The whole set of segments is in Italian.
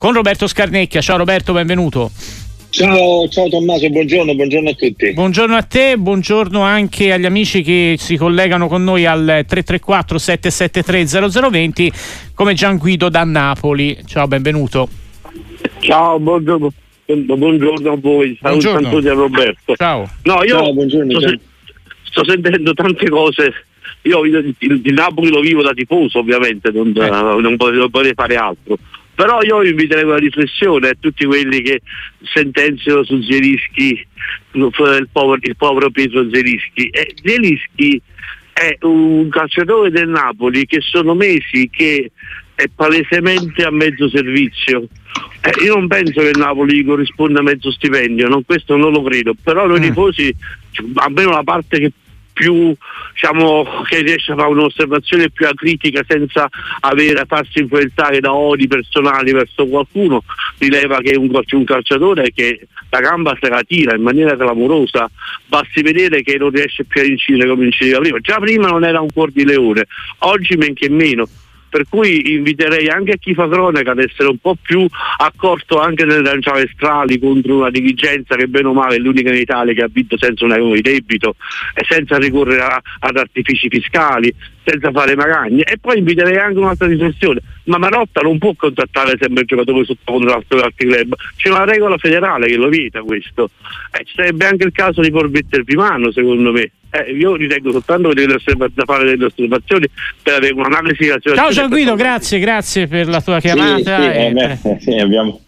Con Roberto Scarnecchia. Ciao Roberto, benvenuto. Ciao, ciao Tommaso, buongiorno, buongiorno a tutti. Buongiorno a te, buongiorno anche agli amici che si collegano con noi al 334 773 0020 come Gian Guido da Napoli. Ciao, benvenuto. Ciao, buongiorno, buongiorno a voi, Buongiorno. saluto a Roberto. Ciao. No, io Ciao, buongiorno, sto, ciao. se- sto sentendo tante cose. Io il, il- il Napoli lo vivo da tifoso, ovviamente, non, Eh. non non potrei fare altro. Però io inviterei una riflessione a tutti quelli che sentenziano su Zelischi, il povero, il povero Pietro Zelischi. Eh, Zelischi è un calciatore del Napoli che sono mesi che è palesemente a mezzo servizio. Eh, io non penso che il Napoli corrisponda mezzo stipendio, non- questo non lo credo, però noi Mm. tifosi, almeno la parte che più diciamo che riesce a fare un'osservazione più acritica senza avere, farsi influenzare da odi personali verso qualcuno, rileva che un, un calciatore che la gamba se la tira in maniera clamorosa, basti vedere che non riesce più a incidere come incideva prima. Già prima non era un cuor di leone, oggi men che meno. Per cui inviterei anche chi fa cronaca ad essere un po' più accorto anche nelle lanciare strali contro una dirigenza che bene o male è l'unica in Italia che ha vinto senza un euro di debito e senza ricorrere a- ad artifici fiscali, senza fare magagne. E poi inviterei anche un'altra riflessione. Ma Marotta non può contrattare sempre il giocatore sotto contratto per altri club. C'è una regola federale che lo vieta questo. Eh, ci sarebbe anche il caso di pormettervi mano, secondo me. Eh, io ritengo soltanto da fare delle osservazioni per avere un'analisi della Ciao. Gian Guido, grazie, grazie per la tua Sì, chiamata. sì, e eh, beh, sì, abbiamo-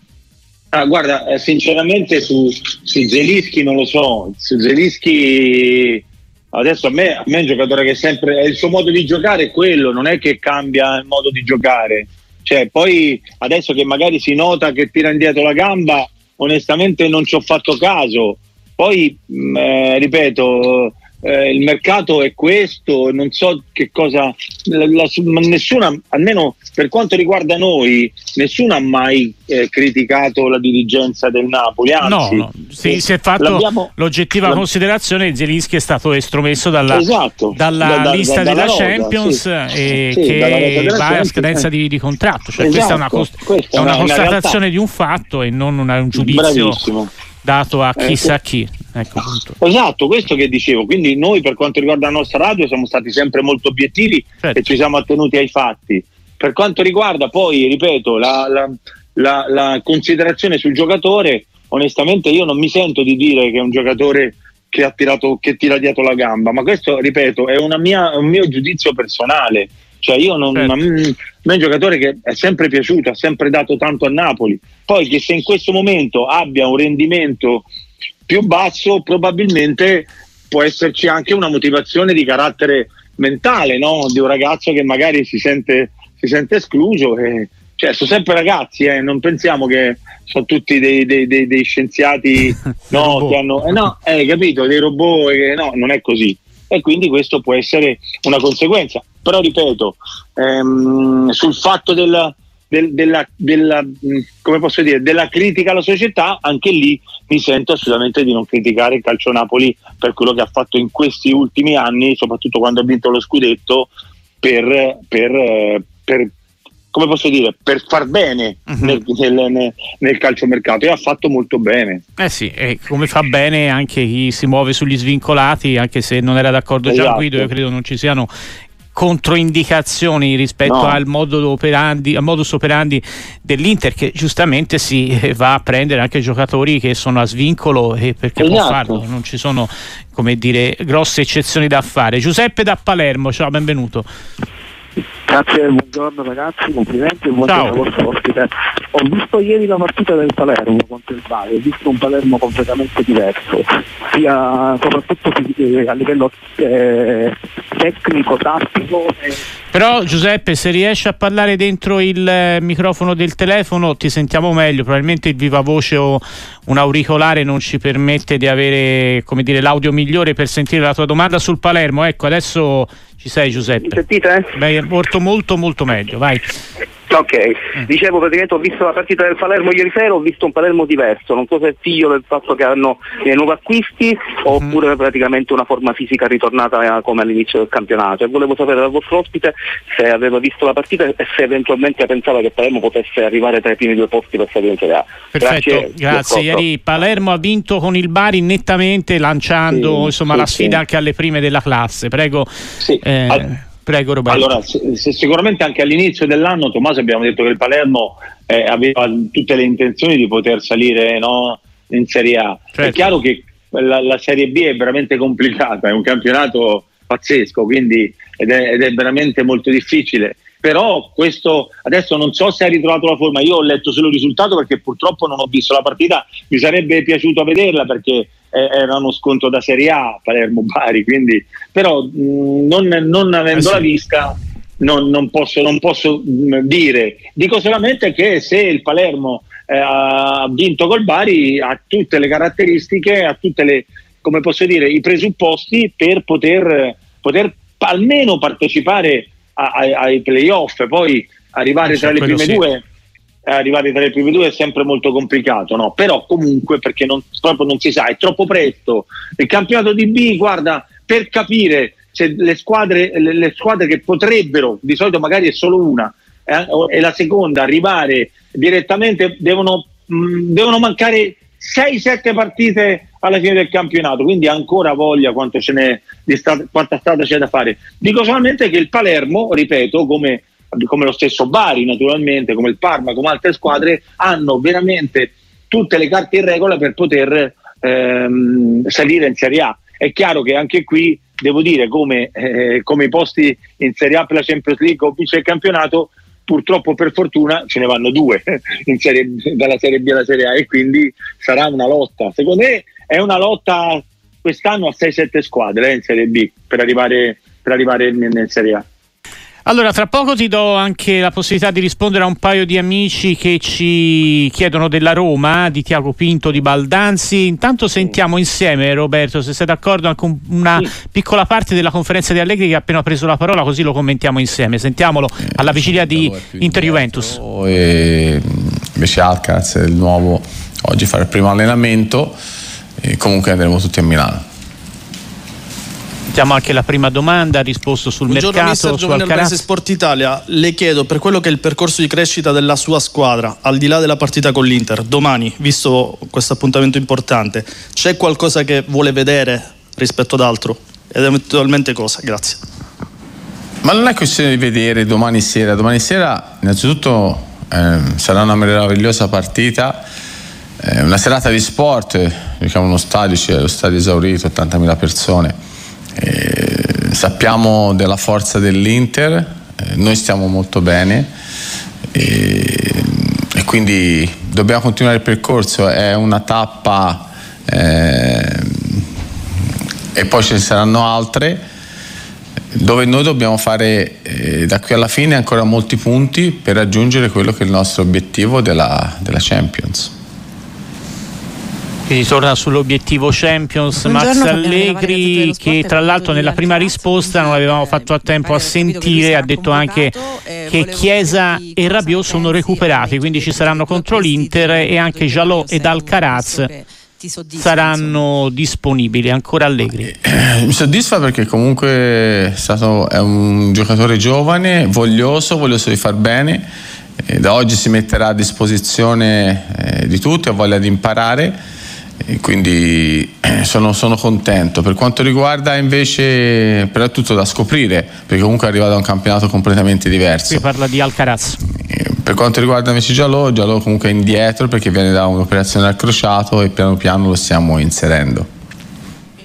Ah, guarda, eh, sinceramente su, su Zelischi non lo so, su Zelischi adesso a me, a me è un giocatore che sempre, è il suo modo di giocare è quello, non è che cambia il modo di giocare, cioè poi adesso che magari si nota che tira indietro la gamba, onestamente non ci ho fatto caso, poi mh, eh, ripeto, eh, il mercato è questo, non so che cosa, la- la- nessuna, almeno per quanto riguarda noi, nessuno ha mai eh, criticato la dirigenza del Napoli, No, anzi, no, si, eh, si è fatto l'oggettiva la- considerazione Zelinski è stato estromesso dalla, Esatto, dalla da- da- lista da- della rosa, Champions sì. e Sì, dalla rosa che va a scadenza eh. di, di contratto. Cioè, questa è una, Esatto, cos- questa è una una constatazione realtà. di un fatto e non una- un giudizio bravissimo. Dato a Eh, chissà chi. Ecco, appunto. Esatto, questo che dicevo. Quindi noi per quanto riguarda la nostra radio siamo stati sempre molto obiettivi Certo. e ci siamo attenuti ai fatti. Per quanto riguarda poi, ripeto, la, la- la- la considerazione sul giocatore, onestamente io non mi sento di dire che è un giocatore che ha tirato, che tira dietro la gamba, ma questo, ripeto, è una mia- un mio giudizio personale. Cioè io non, Certo. Ma, è un giocatore che è sempre piaciuto, ha sempre dato tanto a Napoli. Poi che se in questo momento abbia un rendimento più basso, probabilmente può esserci anche una motivazione di carattere mentale no? di un ragazzo che magari si sente, si sente escluso. E, cioè, sono sempre ragazzi, eh, non pensiamo che sono tutti dei, dei- dei- dei scienziati no, che hanno, eh, no, eh, capito, dei robot, eh, no, non è così. E quindi questo può essere una conseguenza. Però ripeto, ehm, sul fatto della, del- della, della, posso dire, della critica alla società, anche lì mi sento assolutamente di non criticare il Calcio Napoli per quello che ha fatto in questi ultimi anni, soprattutto quando ha vinto lo scudetto, per, per, per- come posso dire, per far bene Mhm. nel, nel, nel, calciomercato e ha fatto molto bene. Eh sì, e come fa bene anche chi si muove sugli svincolati, anche se non era d'accordo Gian Esatto. Guido, io credo non ci siano controindicazioni rispetto No. al modo operandi, al modus operandi dell'Inter che giustamente si eh, va a prendere anche giocatori che sono a svincolo e perché può Esatto. farlo, non ci sono come dire grosse eccezioni da fare. Giuseppe da Palermo, ciao, benvenuto. Grazie, buongiorno ragazzi, complimenti e buongiorno Ciao. al vostro ospite. Ho visto ieri la partita del Palermo contro il Bari, ho visto un Palermo completamente diverso, sia soprattutto eh, a livello eh, tecnico, tattico. e- Però Giuseppe, se riesci a parlare dentro il eh, microfono del telefono ti sentiamo meglio, probabilmente il viva voce o un auricolare non ci permette di avere come dire, l'audio migliore per sentire la tua domanda sul Palermo. Ecco, adesso ci sei Mi Giuseppe. sentite? Beh, è molto molto molto meglio, vai. Ok, mm. dicevo praticamente ho visto la partita del Palermo ieri sera, ho visto un Palermo diverso, non so se è figlio del fatto che hanno dei nuovi acquisti oppure praticamente una forma fisica ritornata come all'inizio del campionato e volevo sapere dal vostro ospite se aveva visto la partita e se eventualmente pensava che Palermo potesse arrivare tra i primi due posti per salire in Serie A. Perfetto, grazie. grazie. Ieri Palermo ha vinto con il Bari nettamente lanciando sì, insomma, sì, la sfida sì. anche alle prime della classe. Prego. Eh, All- Prego Roberto. Allora, se, se sicuramente anche all'inizio dell'anno Tommaso abbiamo detto che il Palermo eh, aveva tutte le intenzioni di poter salire no, in Serie A. Certo. È chiaro che la, la, Serie B è veramente complicata, è un campionato pazzesco, quindi, ed, è, ed è veramente molto difficile però questo adesso non so se ha ritrovato la forma io ho letto solo il risultato perché purtroppo non ho visto la partita mi sarebbe piaciuto vederla perché era uno scontro da Serie A Palermo-Bari quindi però mh, non, non avendola eh sì. vista non, non, posso, non posso mh, dire dico solamente che se il Palermo eh, ha vinto col Bari ha tutte le caratteristiche ha tutte le come posso dire i presupposti per poter, poter almeno partecipare ai, ai playoff, poi arrivare tra le prime sì. due arrivare tra le prime due è sempre molto complicato, no? però comunque perché non, proprio non si sa, è troppo presto. Il campionato di B, guarda, per capire se le squadre, le, le squadre che potrebbero, di solito magari è solo una, eh, e la seconda arrivare direttamente, devono, mh, mm, devono mancare 6-7 partite alla fine del campionato, quindi ancora voglia quanto ce n'è sta- quanta strada c'è da fare. Dico solamente che il Palermo, ripeto, come, come lo stesso Bari naturalmente, come il Parma, come altre squadre, hanno veramente tutte le carte in regola per poter ehm, salire in Serie A. È chiaro che anche qui devo dire come, eh, come i posti in Serie A per la Champions League o vince il campionato purtroppo per fortuna ce ne vanno due serie, dalla Serie B alla Serie A e quindi sarà una lotta. Secondo me è una lotta quest'anno a 6-7 squadre eh, in Serie B per arrivare, per arrivare in, in Serie A. Allora, tra poco ti do anche la possibilità di rispondere a un paio di amici che ci chiedono della Roma, di Tiago Pinto, di Baldanzi. Intanto sentiamo insieme, Roberto, se sei d'accordo, anche una piccola parte della conferenza di Allegri che ha appena preso la parola, così lo commentiamo insieme. Sentiamolo alla vigilia di Inter-Juventus. E invece Alcaraz, il nuovo, oggi fa il primo allenamento e comunque andremo tutti a Milano. Sentiamo anche la prima domanda, ha risposto sul Buongiorno, mercato. Buongiorno Mister Giovanni Sport Italia, le chiedo per quello che è il percorso di crescita della sua squadra, al di là della partita con l'Inter, domani, visto questo appuntamento importante, c'è qualcosa che vuole vedere rispetto ad altro? Ed eventualmente cosa? Grazie. Ma non è questione di vedere domani sera, domani sera innanzitutto eh, sarà una meravigliosa partita, eh, una serata di sport, diciamo uno stadio, c'è lo stadio esaurito, 80.000 persone eh, sappiamo della forza dell'Inter, eh, noi stiamo molto bene e, e, quindi dobbiamo continuare il percorso, è una tappa eh, e poi ce ne saranno altre dove noi dobbiamo fare eh, da qui alla fine ancora molti punti per raggiungere quello che è il nostro obiettivo della, della Champions. Quindi torna sull'obiettivo Champions Buongiorno, Max Allegri che tra l'altro nella prima risposta non avevamo fatto a tempo a sentire, ha detto anche eh, che Chiesa e Rabiot sono recuperati, quindi ci saranno contro l'Inter e anche Jalot ed Alcaraz saranno disponibili ancora Allegri? Eh, mi soddisfa perché comunque è, stato, è un giocatore giovane, voglioso, voglioso di far bene. E da oggi si metterà a disposizione eh, di tutti, ha voglia di imparare e quindi eh, sono, sono, contento. Per quanto riguarda invece, però è tutto da scoprire, perché comunque arriva da un campionato completamente diverso. Si parla di Alcaraz. Per quanto riguarda invece Giallo, Giallo comunque è indietro perché viene da un'operazione al crociato e piano piano lo stiamo inserendo.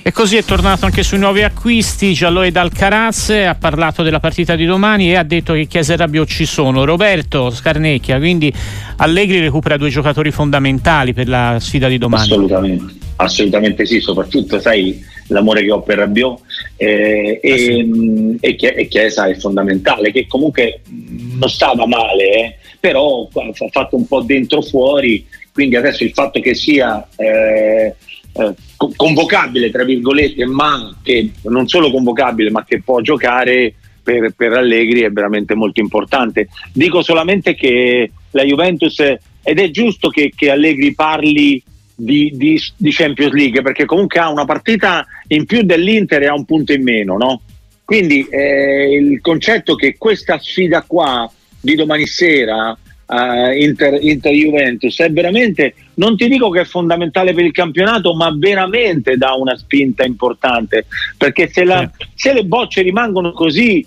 E così è tornato anche sui nuovi acquisti. Gialloid Alcaraz ha parlato della partita di domani e ha detto che Chiesa e Rabiot ci sono. Roberto Scarnecchia, quindi Allegri recupera due giocatori fondamentali per la sfida di domani. Assolutamente, assolutamente sì, soprattutto sai l'amore che ho per Rabiot eh, e, sì. e, e, Chiesa è fondamentale, che comunque non stava male, eh, però ha fatto un po' dentro fuori, quindi adesso il fatto che sia... Eh, eh, convocabile tra virgolette ma che non solo convocabile ma che può giocare per, per Allegri è veramente molto importante. Dico solamente che la Juventus, ed è giusto che, che Allegri parli di, di, di, Champions League perché comunque ha una partita in più dell'Inter e ha un punto in meno, no? Quindi eh, il concetto che questa sfida qua di domani sera uh, Inter, Inter, Juventus è veramente, non ti dico che è fondamentale per il campionato, ma veramente dà una spinta importante perché se, la, se le bocce rimangono così,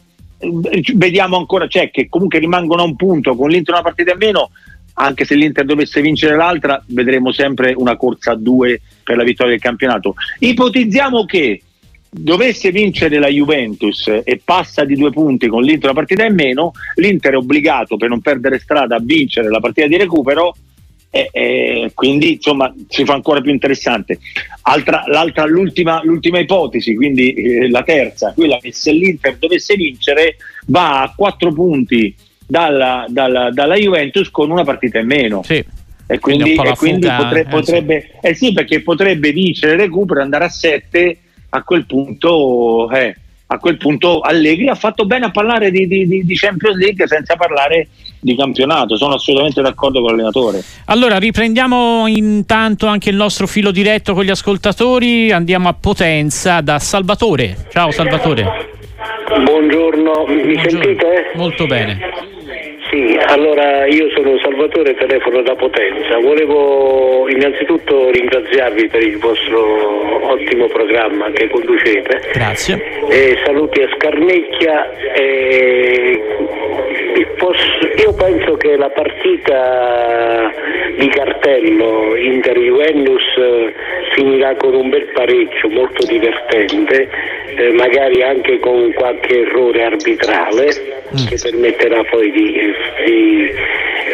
vediamo ancora, cioè che comunque rimangono a un punto con l'Inter una partita in meno, anche se l'Inter dovesse vincere l'altra, vedremo sempre una corsa a due per la vittoria del campionato. Ipotizziamo che dovesse vincere la Juventus e passa di due punti con l'Inter una partita in meno, l'Inter è obbligato per non perdere strada a vincere la partita di recupero e, e quindi insomma si fa ancora più interessante. Altra, l'ultima, l'ultima, ipotesi, quindi eh, la terza, quella che se l'Inter dovesse vincere va a quattro punti dalla, dalla, dalla Juventus con una partita in meno. Sì. E quindi, e quindi potre, eh, potrebbe, sì. eh sì, perché potrebbe vincere il recupero, andare a 7 a quel punto, eh, a quel punto Allegri ha fatto bene a parlare di, di, di, Champions League senza parlare di campionato. Sono assolutamente d'accordo con l'allenatore. Allora riprendiamo intanto anche il nostro filo diretto con gli ascoltatori. Andiamo a Potenza da Salvatore. Ciao Salvatore. Buongiorno, mi Buongiorno. sentite? Molto bene. Sì, allora io sono Salvatore, telefono da Potenza. Volevo innanzitutto ringraziarvi per il vostro ottimo programma che conducete. Grazie. E saluti a Scarnecchia. E io penso che la partita di cartello Inter-Juventus eh, finirà con un bel pareggio molto divertente, eh, magari anche con qualche errore arbitrale. Che permetterà poi di, di,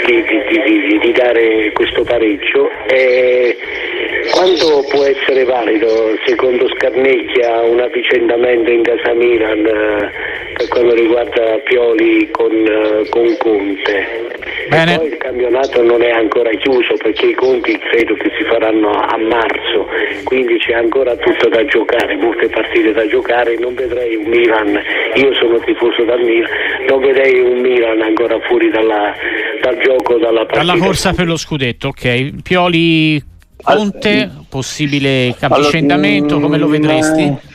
di, di dare questo pareggio. E quanto può essere valido secondo Scarnecchia un avvicendamento in casa Milan eh, per quanto riguarda Pioli con, eh, con Conte? Bene. E poi il campionato non è ancora chiuso perché i conti credo che si faranno a marzo, quindi c'è ancora tutto da giocare, molte partite da giocare, non vedrei un Milan, io sono tifoso dal Milan, non vedrei un Milan ancora fuori dalla, dal gioco, dalla partita. Dalla corsa per lo scudetto, ok. Pioli Conte, possibile avvicendamento, come lo vedresti?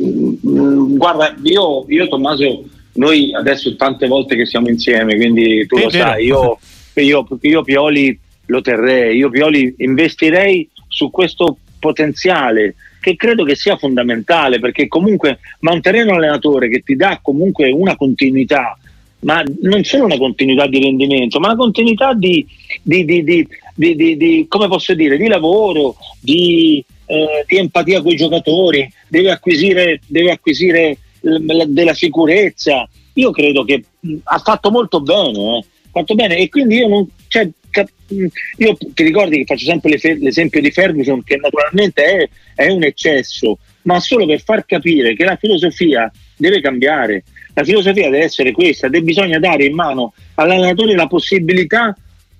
Mm, guarda, io, io Tommaso noi adesso tante volte che siamo insieme, quindi tu È lo vero. sai, io, io, io Pioli lo terrei, io Pioli investirei su questo potenziale che credo che sia fondamentale perché comunque mantenere un allenatore che ti dà comunque una continuità ma non solo una continuità di rendimento ma una continuità di, di, di, di come posso dire di lavoro di, eh, di empatia con i giocatori deve acquisire, deve acquisire della sicurezza. Io credo che mh, ha fatto molto bene, eh. fatto bene e quindi io non. Cioè, cap- io ti ricordi che faccio sempre l'esempio di Ferguson, che naturalmente è, è un eccesso, ma solo per far capire che la filosofia deve cambiare. La filosofia deve essere questa, deve, bisogna dare in mano all'allenatore la possibilità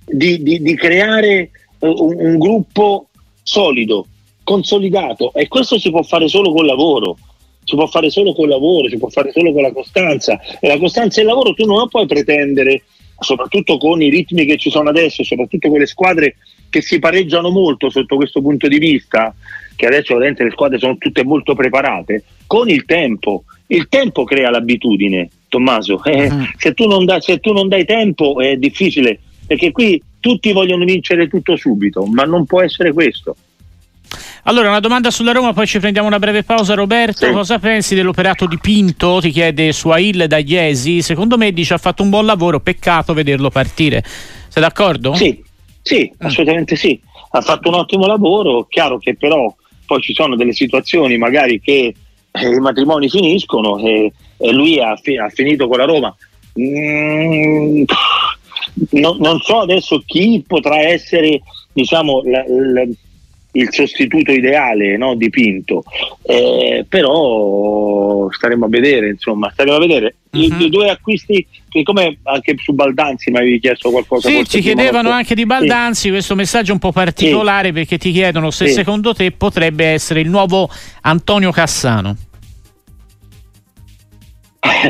di, di, di creare uh, un, un, gruppo solido, consolidato e questo si può fare solo col lavoro si può fare solo col lavoro, si può fare solo con la costanza e la costanza e il lavoro tu non puoi pretendere, soprattutto con i ritmi che ci sono adesso, soprattutto con le squadre che si pareggiano molto sotto questo punto di vista, che adesso le squadre sono tutte molto preparate, con il tempo. Il tempo crea l'abitudine, Tommaso. Eh, uh-huh. se, tu da, se tu non dai tempo è difficile, perché qui tutti vogliono vincere tutto subito, ma non può essere questo. Allora, una domanda sulla Roma, poi ci prendiamo una breve pausa. Roberto, sì. cosa pensi dell'operato di Pinto? Ti chiede Suail da Iesi. Secondo me dice ha fatto un buon lavoro, peccato vederlo partire. Sei d'accordo? Sì, sì, mm. assolutamente sì. Ha fatto un ottimo lavoro, chiaro che però poi ci sono delle situazioni magari che eh, i matrimoni finiscono e, e lui ha, fi- ha, finito con la Roma. Mm, no, non so adesso chi potrà essere diciamo, la, la, il sostituto ideale no, di Pinto, eh, però staremo a vedere, insomma, staremo a vedere. Uh-huh. I, due acquisti, che come anche su Baldanzi mi avevi chiesto qualcosa. Sì, ci chiedevano molto. anche di Baldanzi, sì. questo messaggio un po' particolare sì. perché ti chiedono se sì. secondo te potrebbe essere il nuovo Antonio Cassano.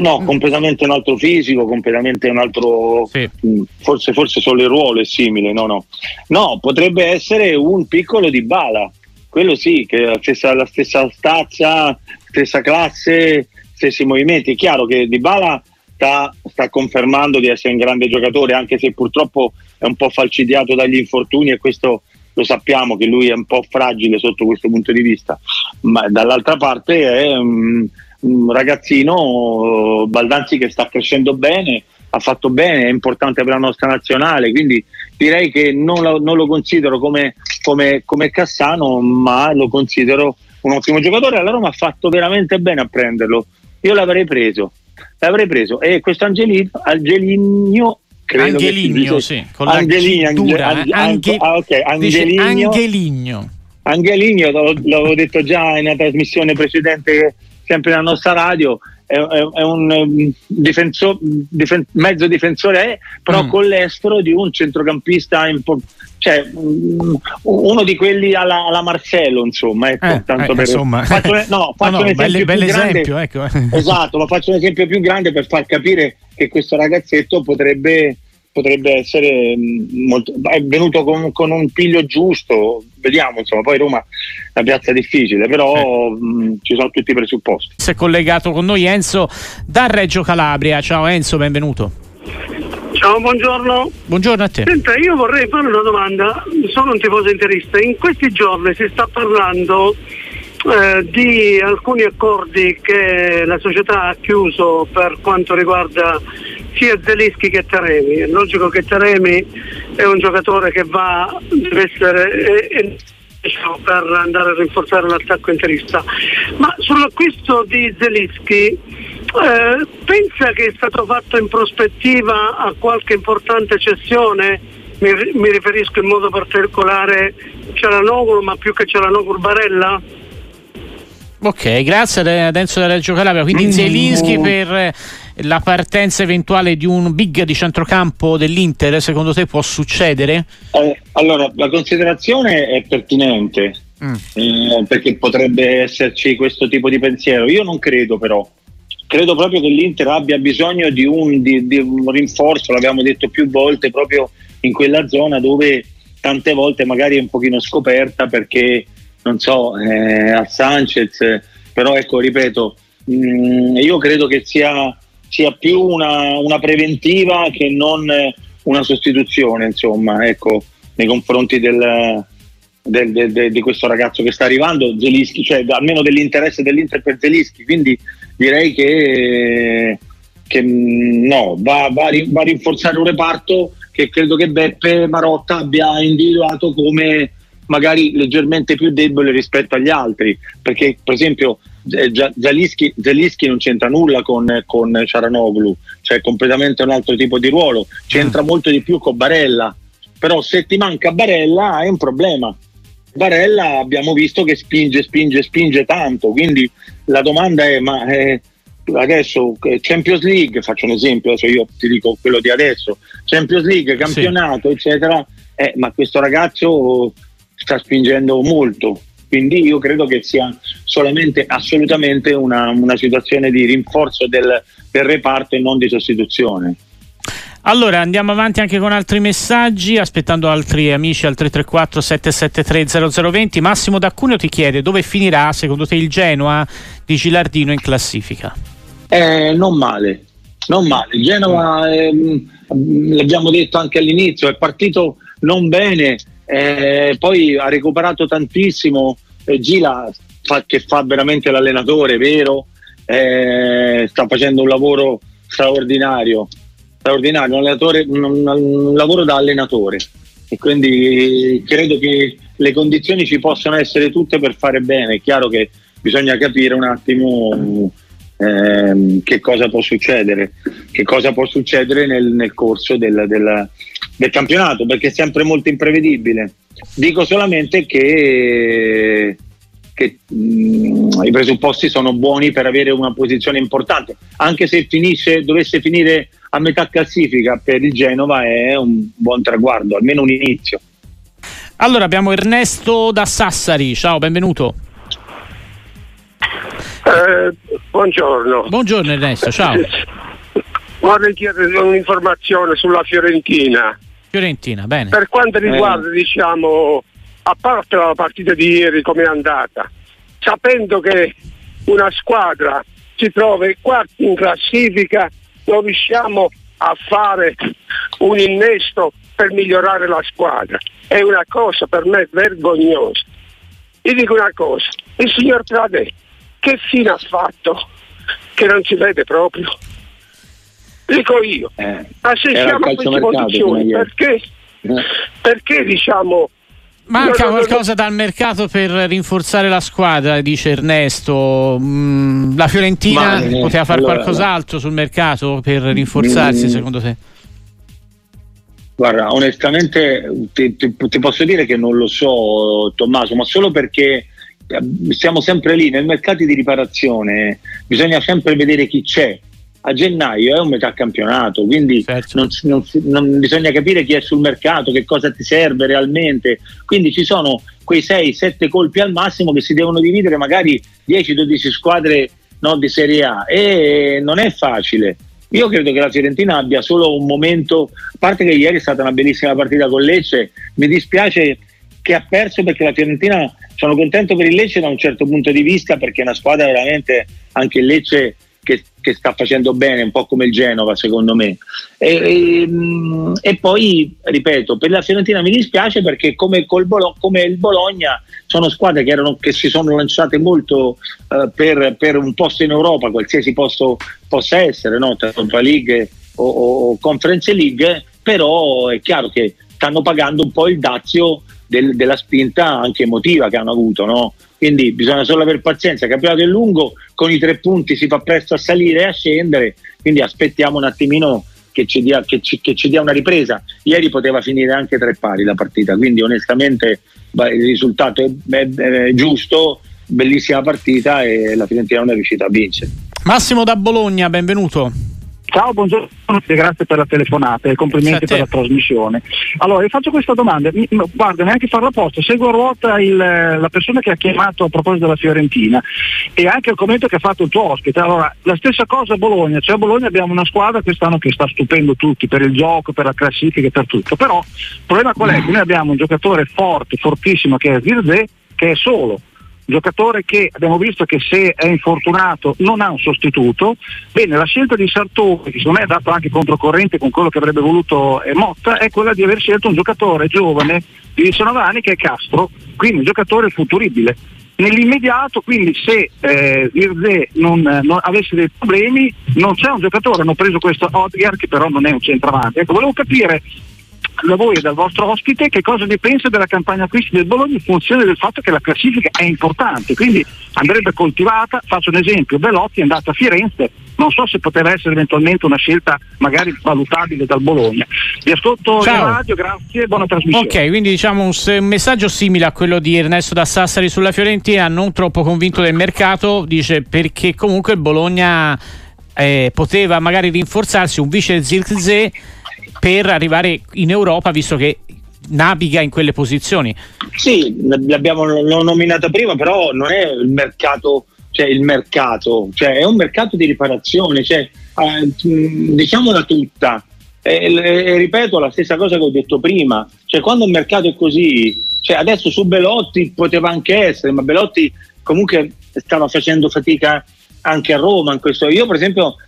No, completamente un altro fisico, completamente un altro. Sì. Mm, forse, forse solo il ruolo è simile, no, no. No, potrebbe essere un piccolo di bala, quello sì, che la stessa, la stessa stazza, stessa classe, stessi movimenti. È chiaro che Di Bala sta, sta, confermando di essere un grande giocatore, anche se purtroppo è un po' falcidiato dagli infortuni e questo lo sappiamo che lui è un po' fragile sotto questo punto di vista. Ma dall'altra parte è un, un ragazzino Baldanzi che sta crescendo bene, ha fatto bene, è importante per la nostra nazionale, quindi direi che non lo, non lo considero come, come, come, Cassano, ma lo considero un ottimo giocatore. La Roma ha fatto veramente bene a prenderlo. Io l'avrei preso, l'avrei preso. E questo Angelino, Angeligno credo Angeligno, sì, con Angeligno, Ange, Ange, Ange, ah, okay, Angeligno, Angeligno. Angeligno, l'avevo detto già in una trasmissione precedente sempre nella nostra radio, è, è, è un um, difensor, difen- mezzo difensore, però mm. con l'estero di un centrocampista importante cioè um, uno di quelli alla, alla Marcello insomma ecco, eh, tanto eh, per, insomma. faccio, no, faccio no, no, un esempio grande esempio, ecco. esatto ma faccio un esempio più grande per far capire che questo ragazzetto potrebbe potrebbe essere mm, molto, è venuto con, con, un piglio giusto, vediamo, insomma, poi Roma è una piazza difficile, però sì. mh, mm, ci sono tutti i presupposti. Si è collegato con noi Enzo da Reggio Calabria. Ciao Enzo, benvenuto. Ciao, buongiorno. Buongiorno a te. Senta, io vorrei fare una domanda, sono un tifoso interista. In questi giorni si sta parlando eh, di alcuni accordi che la società ha chiuso per quanto riguarda sia Zelischi che Taremi. È logico che Taremi è un giocatore che va, deve essere è, è, per andare a rinforzare l'attacco interista. Ma sull'acquisto di Zelischi eh, pensa che è stato fatto in prospettiva a qualche importante cessione? Mi, mi riferisco in modo particolare a Cialanoglu, ma più che Cialanoglu Barella? Ok, grazie ad Enzo da Reggio Calabria. Quindi mm. Zelinski per la partenza eventuale di un big di centrocampo dell'Inter, secondo te può succedere? Eh, allora, la considerazione è pertinente mm. eh, perché potrebbe esserci questo tipo di pensiero. Io non credo però. Credo proprio che l'Inter abbia bisogno di un, di, di un rinforzo, l'abbiamo detto più volte, proprio in quella zona dove tante volte magari è un pochino scoperta perché, non so, eh, a Sanchez, però ecco, ripeto, mh, mm, io credo che sia sia più una, una preventiva che non una sostituzione, insomma, ecco, nei confronti del, del, del, di questo ragazzo che sta arrivando, Zelischi, cioè almeno dell'interesse dell'Inter per Zelischi, quindi direi che, che no, va, va, va, a rinforzare un reparto che credo che Beppe Marotta abbia individuato come magari leggermente più debole rispetto agli altri, perché per esempio eh, Zalischi, Zalischi non c'entra nulla con, con Ciaranoglu, cioè completamente un altro tipo di ruolo, c'entra mm. molto di più con Barella, però se ti manca Barella è un problema. Barella abbiamo visto che spinge, spinge, spinge tanto, quindi la domanda è ma eh, adesso eh, Champions League, faccio un esempio, adesso io ti dico quello di adesso, Champions League, campionato, sì. eccetera, eh, ma questo ragazzo sta spingendo molto, quindi io credo che sia solamente assolutamente una, una situazione di rinforzo del, del reparto e non di sostituzione. Allora andiamo avanti anche con altri messaggi, aspettando altri amici al 334 773 0020. Massimo D'Acunio ti chiede dove finirà secondo te il Genoa di Gilardino in classifica? Eh, non male, non male. Il Genoa, ehm, l'abbiamo detto anche all'inizio, è partito non bene, eh, poi ha recuperato tantissimo. Eh, Gila fa, che fa veramente l'allenatore, vero? Eh, sta facendo un lavoro straordinario, straordinario, un, un, un lavoro da allenatore e quindi credo che le condizioni ci possano essere tutte per fare bene. È chiaro che bisogna capire un attimo ehm, che cosa può succedere, che cosa può succedere nel, nel corso del, del, del, campionato, perché è sempre molto imprevedibile. Dico solamente che che mh, i presupposti sono buoni per avere una posizione importante. Anche se finisce, dovesse finire a metà classifica per il Genova è un buon traguardo, almeno un inizio. Allora abbiamo Ernesto da Sassari, ciao, benvenuto. Eh, Buongiorno. Buongiorno Ernesto, ciao. Vorrei chiedere un'informazione sulla Fiorentina. Fiorentina, bene. Per quanto riguarda, eh. diciamo, a parte la partita di ieri come è andata, sapendo che una squadra si trova quarti in classifica, non riusciamo a fare un innesto per migliorare la squadra. È una cosa per me vergognosa. Vi dico una cosa, il signor Trade che fine ha fatto? Che non si vede proprio. Dico io, eh, ma se siamo a queste posizioni, perché, eh. perché diciamo Manca qualcosa dal mercato per rinforzare la squadra, dice Ernesto. Mm, la Fiorentina Ma, poteva fare allora, qualcos'altro sul mercato per rinforzarsi, mm, secondo te? Guarda, onestamente ti, ti, ti, posso dire che non lo so, Tommaso, ma solo perché eh, siamo sempre lì nel mercato di riparazione, bisogna sempre vedere chi c'è a gennaio è un metà campionato, quindi certo. non, non, non, bisogna capire chi è sul mercato, che cosa ti serve realmente. Quindi ci sono quei 6-7 colpi al massimo che si devono dividere magari 10-12 squadre no, di Serie A e non è facile. Io credo che la Fiorentina abbia solo un momento, a parte che ieri è stata una bellissima partita con Lecce, mi dispiace che ha perso perché la Fiorentina, sono contento per il Lecce da un certo punto di vista perché è una squadra veramente, anche il Lecce che, che, sta facendo bene, un po' come il Genova secondo me. E, e, e poi, ripeto, per la Fiorentina mi dispiace perché come, Bolo, come il Bologna sono squadre che, erano, che si sono lanciate molto uh, per, per, un posto in Europa, qualsiasi posto possa essere, no? Europa League o, o Conference League, però è chiaro che stanno pagando un po' il dazio del, della spinta anche emotiva che hanno avuto, no? Quindi bisogna solo avere pazienza, il campionato è lungo, con i tre punti si fa presto a salire e a scendere, quindi aspettiamo un attimino che ci, dia, che, ci, che ci dia, una ripresa. Ieri poteva finire anche tre pari la partita, quindi onestamente il risultato è, è, è, giusto, bellissima partita e la Fiorentina non è riuscita a vincere. Massimo da Bologna, benvenuto. Ciao, buongiorno e grazie per la telefonata e complimenti per la trasmissione. Allora, vi faccio questa domanda, mi, guarda, neanche farla apposta, seguo a ruota il, la persona che ha chiamato a proposito della Fiorentina e anche il commento che ha fatto il tuo ospite. Allora, la stessa cosa a Bologna, cioè a Bologna abbiamo una squadra quest'anno che sta stupendo tutti per il gioco, per la classifica e per tutto, però il problema qual è? Che noi abbiamo un giocatore forte, fortissimo che è Zirze, che è solo giocatore che abbiamo visto che se è infortunato non ha un sostituto. Bene, la scelta di Sartori, che secondo me è dato anche controcorrente con quello che avrebbe voluto eh, Motta, è quella di aver scelto un giocatore giovane di 19 anni che è Castro, quindi un giocatore futuribile. Nell'immediato, quindi se eh, Virze non, non, avesse dei problemi, non c'è un giocatore, hanno preso questo Odgar che però non è un centravanti. Ecco, volevo capire da voi e dal vostro ospite che cosa ne pensa della campagna acquisti del Bologna in funzione del fatto che la classifica è importante, quindi andrebbe coltivata, faccio un esempio, Belotti è andato a Firenze, non so se poteva essere eventualmente una scelta magari valutabile dal Bologna. Vi ascolto Ciao. in radio, grazie, buona trasmissione. Ok, quindi diciamo un, un, messaggio simile a quello di Ernesto da Sassari sulla Fiorentina, non troppo convinto del mercato, dice perché comunque il Bologna eh, poteva magari rinforzarsi un vice Zirkzee per arrivare in Europa, visto che naviga in quelle posizioni. Sì, l'abbiamo nominato prima, però non è il mercato, cioè il mercato, cioè è un mercato di riparazione, cioè, eh, diciamola tutta. E, e, ripeto la stessa cosa che ho detto prima, cioè quando il mercato è così, cioè adesso su Belotti poteva anche essere, ma Belotti comunque stava facendo fatica anche a Roma in questo. Io per esempio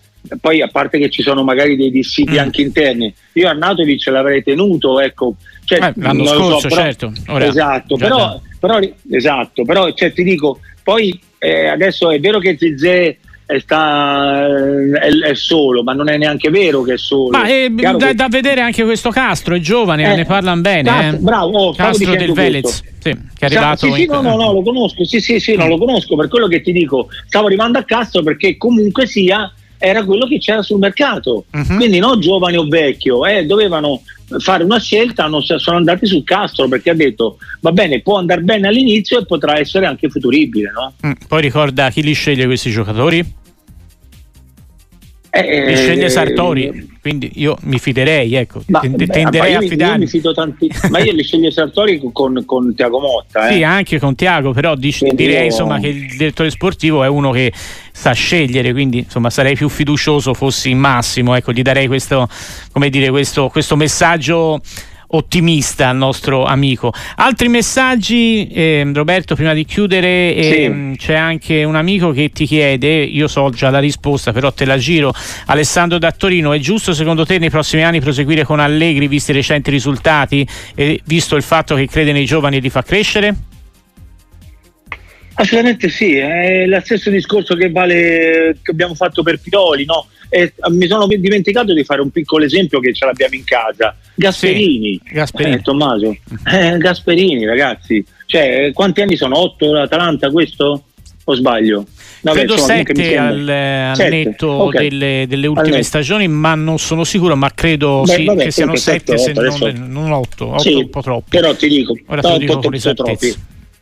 poi a parte che ci sono magari dei dissidi mm. anche interni, io Arnautovic l'avrei tenuto, ecco, cioè, eh, l'anno scorso, so, però, certo. Ora, esatto, però, però, esatto, però cioè, ti dico, poi eh, adesso è vero che Zizè è, sta, è, è, solo, ma non è neanche vero che è solo. Ma è, da, che... da, vedere anche questo Castro, è giovane, eh, ne parlano bene. Castro, eh. Bravo, oh, Castro del Velez. Sì, che è arrivato sì, sì, no, no, no, lo conosco, sì, sì, sì, no, lo conosco, per quello che ti dico, stavo arrivando a Castro perché comunque sia era quello che c'era sul mercato. Uh-huh. Quindi non giovane o vecchio, eh, dovevano fare una scelta, non sono andati sul Castro perché ha detto va bene, può andare bene all'inizio e potrà essere anche futuribile. No? Mm, poi ricorda chi li sceglie questi giocatori? Eh, li sceglie Sartori, quindi io mi fiderei, ecco, ma, tenderei a fidarmi. Tanti, ma io li sceglie Sartori con, con Tiago Motta. Eh. Sì, anche con Tiago, però dic- direi io... insomma, che il direttore sportivo è uno che sa scegliere, quindi insomma sarei più fiducioso fossi in massimo, ecco, gli darei questo, come dire, questo, questo messaggio ottimista al nostro amico. Altri messaggi, eh, Roberto, prima di chiudere, eh, sì. c'è anche un amico che ti chiede, io so già la risposta, però te la giro. Alessandro da Torino, è giusto secondo te nei prossimi anni proseguire con Allegri, visti i recenti risultati e visto il fatto che crede nei giovani e li fa crescere? Assolutamente sì, è lo stesso discorso che, vale, che abbiamo fatto per Pioli, no? E mi sono dimenticato di fare un piccolo esempio che ce l'abbiamo in casa. Gasperini, sì, Gasperini. Eh, Tommaso, eh, Gasperini ragazzi, cioè, quanti anni sono? 8 l'Atalanta questo? O sbaglio? Vabbè, Credo 7 al, al netto okay. delle, delle, ultime stagioni, ma non sono sicuro, ma credo Beh, sì, vabbè, che siano 7 se non 8, sì, un po' troppo. Però ti dico, Ora te lo dico con troppi.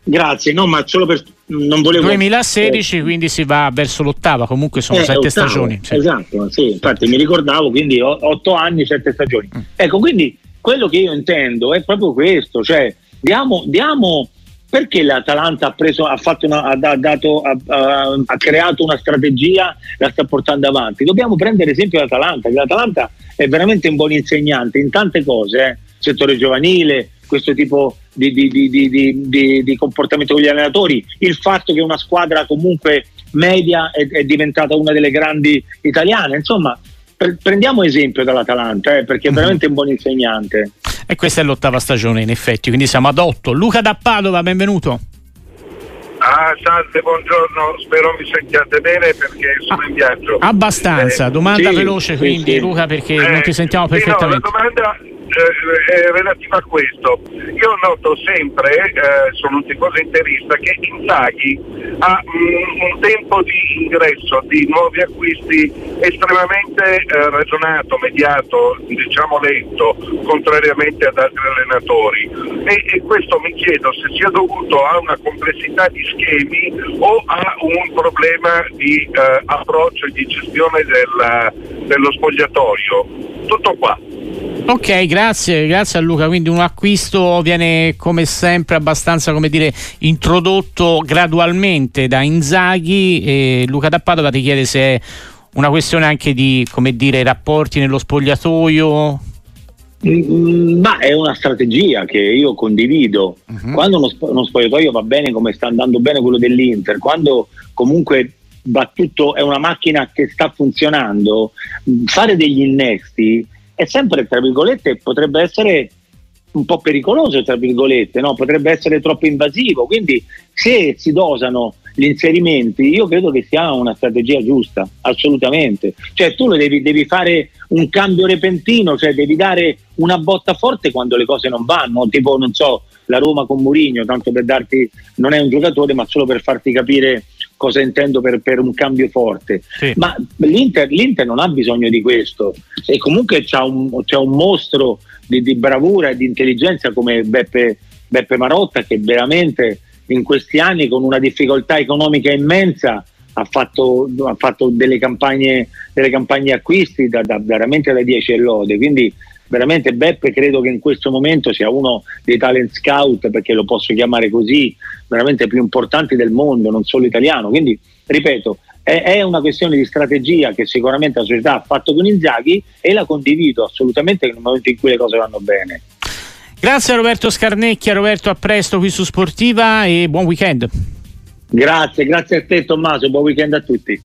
Grazie, no, ma solo per non volevo 2016, eh. quindi si va verso l'ottava, comunque sono eh, sette ottavo, stagioni. Sì. Esatto, sì, infatti mi ricordavo, quindi otto anni, sette stagioni. Mm. Ecco, quindi quello che io intendo è proprio questo, cioè diamo, diamo perché l'Atalanta ha, preso, ha, una, ha, dato, ha, creato una strategia, la sta portando avanti. Dobbiamo prendere esempio l'Atalanta, che l'Atalanta è veramente un buon insegnante in tante cose, eh? settore giovanile, questo tipo di, di, di, di, comportamento con gli allenatori, il fatto che una squadra comunque media è, è diventata una delle grandi italiane, insomma prendiamo esempio dall'Atalanta eh, perché è mhm. veramente un buon insegnante. E questa è l'ottava stagione in effetti, quindi siamo ad otto. Luca da Padova, benvenuto. Ah, salve, buongiorno, spero mi sentiate bene perché sono in viaggio. Abbastanza, domanda sì, veloce quindi sì. Luca perché eh, non ti sentiamo perfettamente. Sì, no, la domanda eh, è relativa a questo. Io noto sempre, eh, sono un tifoso interista, che Inzaghi ha mh, mm, un tempo di ingresso di nuovi acquisti estremamente eh, ragionato, mediato, diciamo lento, contrariamente ad altri allenatori. E, e, questo mi chiedo se sia dovuto a una complessità di schemi o a un problema di eh, approccio e di gestione del, dello spogliatorio. Tutto qua. Ok, grazie, grazie a Luca. Quindi un acquisto viene come sempre abbastanza, come dire, introdotto gradualmente da Inzaghi e Luca da Padova ti chiede se è una questione anche di, come dire, rapporti nello spogliatoio. Mm, ma è una strategia che io condivido. Uh-huh. Quando uno, uno spogliatoio va bene come sta andando bene quello dell'Inter, quando comunque va tutto, è una macchina che sta funzionando, fare degli innesti è sempre, tra virgolette, potrebbe essere un po' pericoloso, tra virgolette, no? potrebbe essere troppo invasivo. Quindi se si dosano gli inserimenti, io credo che sia una strategia giusta, assolutamente. Cioè tu devi, devi, fare un cambio repentino, cioè devi dare una botta forte quando le cose non vanno, tipo non so, la Roma con Mourinho, tanto per darti, non è un giocatore, ma solo per farti capire cosa intendo per, per un cambio forte. Sì. Ma l'Inter, l'Inter, non ha bisogno di questo e comunque c'è un, c'è un mostro di, di, bravura e di intelligenza come Beppe, Beppe Marotta che veramente in questi anni con una difficoltà economica immensa ha fatto, ha fatto delle, campagne, delle campagne acquisti da, da, veramente da 10 e lode. Quindi veramente Beppe credo che in questo momento sia uno dei talent scout, perché lo posso chiamare così, veramente più importanti del mondo, non solo italiano. Quindi, ripeto, è, è una questione di strategia che sicuramente la società ha fatto con Inzaghi e la condivido assolutamente nel momento in cui le cose vanno bene. Grazie a Roberto Scarnecchia, Roberto a presto qui su Sportiva e buon weekend. Grazie, grazie a te Tommaso, buon weekend a tutti.